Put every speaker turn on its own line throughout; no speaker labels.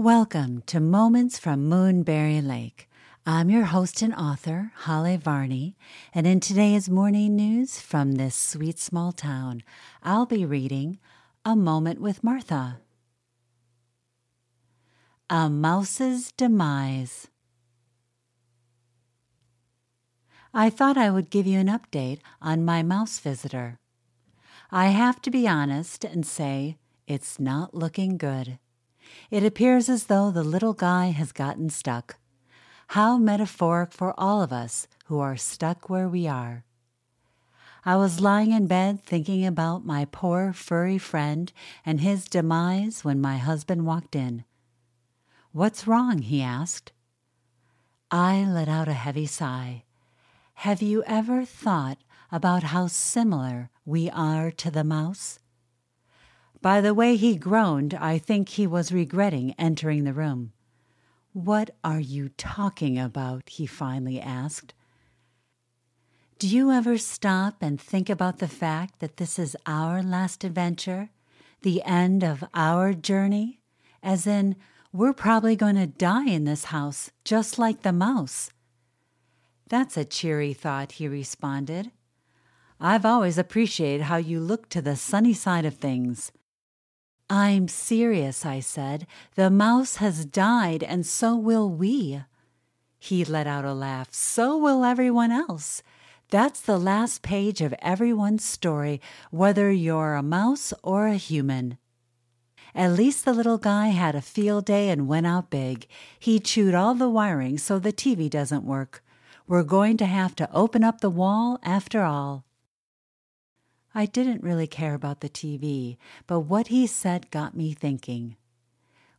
Welcome to Moments from Moonberry Lake. I'm your host and author, Holly Varney, and in today's morning news from this sweet small town, I'll be reading A Moment with Martha. A Mouse's Demise. I thought I would give you an update on my mouse visitor. I have to be honest and say it's not looking good. It appears as though the little guy has gotten stuck. How metaphoric for all of us who are stuck where we are. I was lying in bed thinking about my poor furry friend and his demise when my husband walked in. What's wrong? he asked. I let out a heavy sigh. Have you ever thought about how similar we are to the mouse? By the way he groaned, I think he was regretting entering the room. What are you talking about? he finally asked. Do you ever stop and think about the fact that this is our last adventure, the end of our journey? As in, we're probably going to die in this house, just like the mouse. That's a cheery thought, he responded. I've always appreciated how you look to the sunny side of things. I'm serious, I said. The mouse has died, and so will we. He let out a laugh. So will everyone else. That's the last page of everyone's story, whether you're a mouse or a human. At least the little guy had a field day and went out big. He chewed all the wiring so the TV doesn't work. We're going to have to open up the wall after all. I didn't really care about the TV, but what he said got me thinking.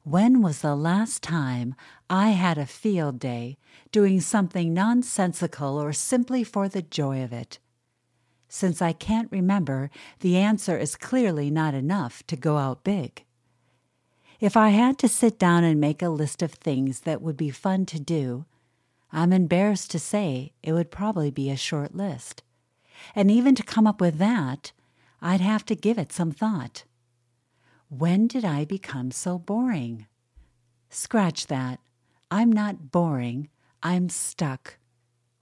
When was the last time I had a field day doing something nonsensical or simply for the joy of it? Since I can't remember, the answer is clearly not enough to go out big. If I had to sit down and make a list of things that would be fun to do, I'm embarrassed to say it would probably be a short list. And even to come up with that, I'd have to give it some thought. When did I become so boring? Scratch that. I'm not boring. I'm stuck.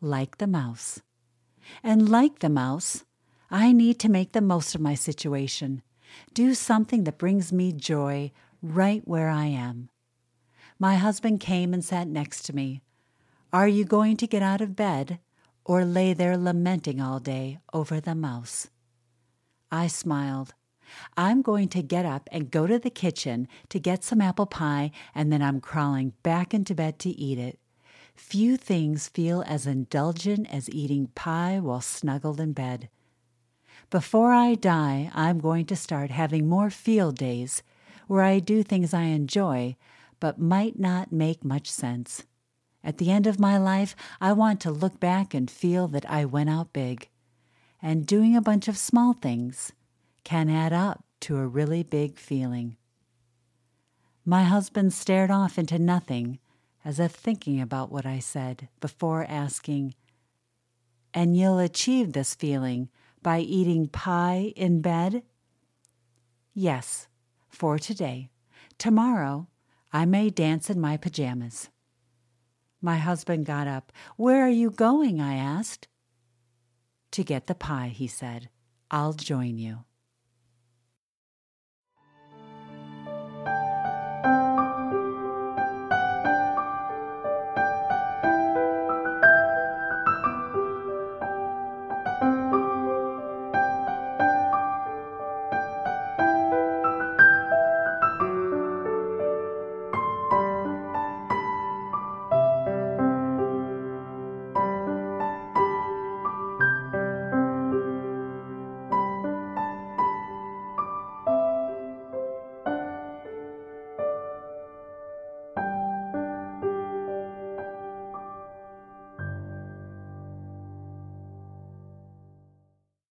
Like the mouse. And like the mouse, I need to make the most of my situation. Do something that brings me joy right where I am. My husband came and sat next to me. Are you going to get out of bed? Or lay there lamenting all day over the mouse. I smiled. I'm going to get up and go to the kitchen to get some apple pie, and then I'm crawling back into bed to eat it. Few things feel as indulgent as eating pie while snuggled in bed. Before I die, I'm going to start having more field days where I do things I enjoy but might not make much sense. At the end of my life, I want to look back and feel that I went out big. And doing a bunch of small things can add up to a really big feeling. My husband stared off into nothing as if thinking about what I said before asking, And you'll achieve this feeling by eating pie in bed? Yes, for today. Tomorrow, I may dance in my pajamas. My husband got up. Where are you going? I asked. To get the pie, he said. I'll join you.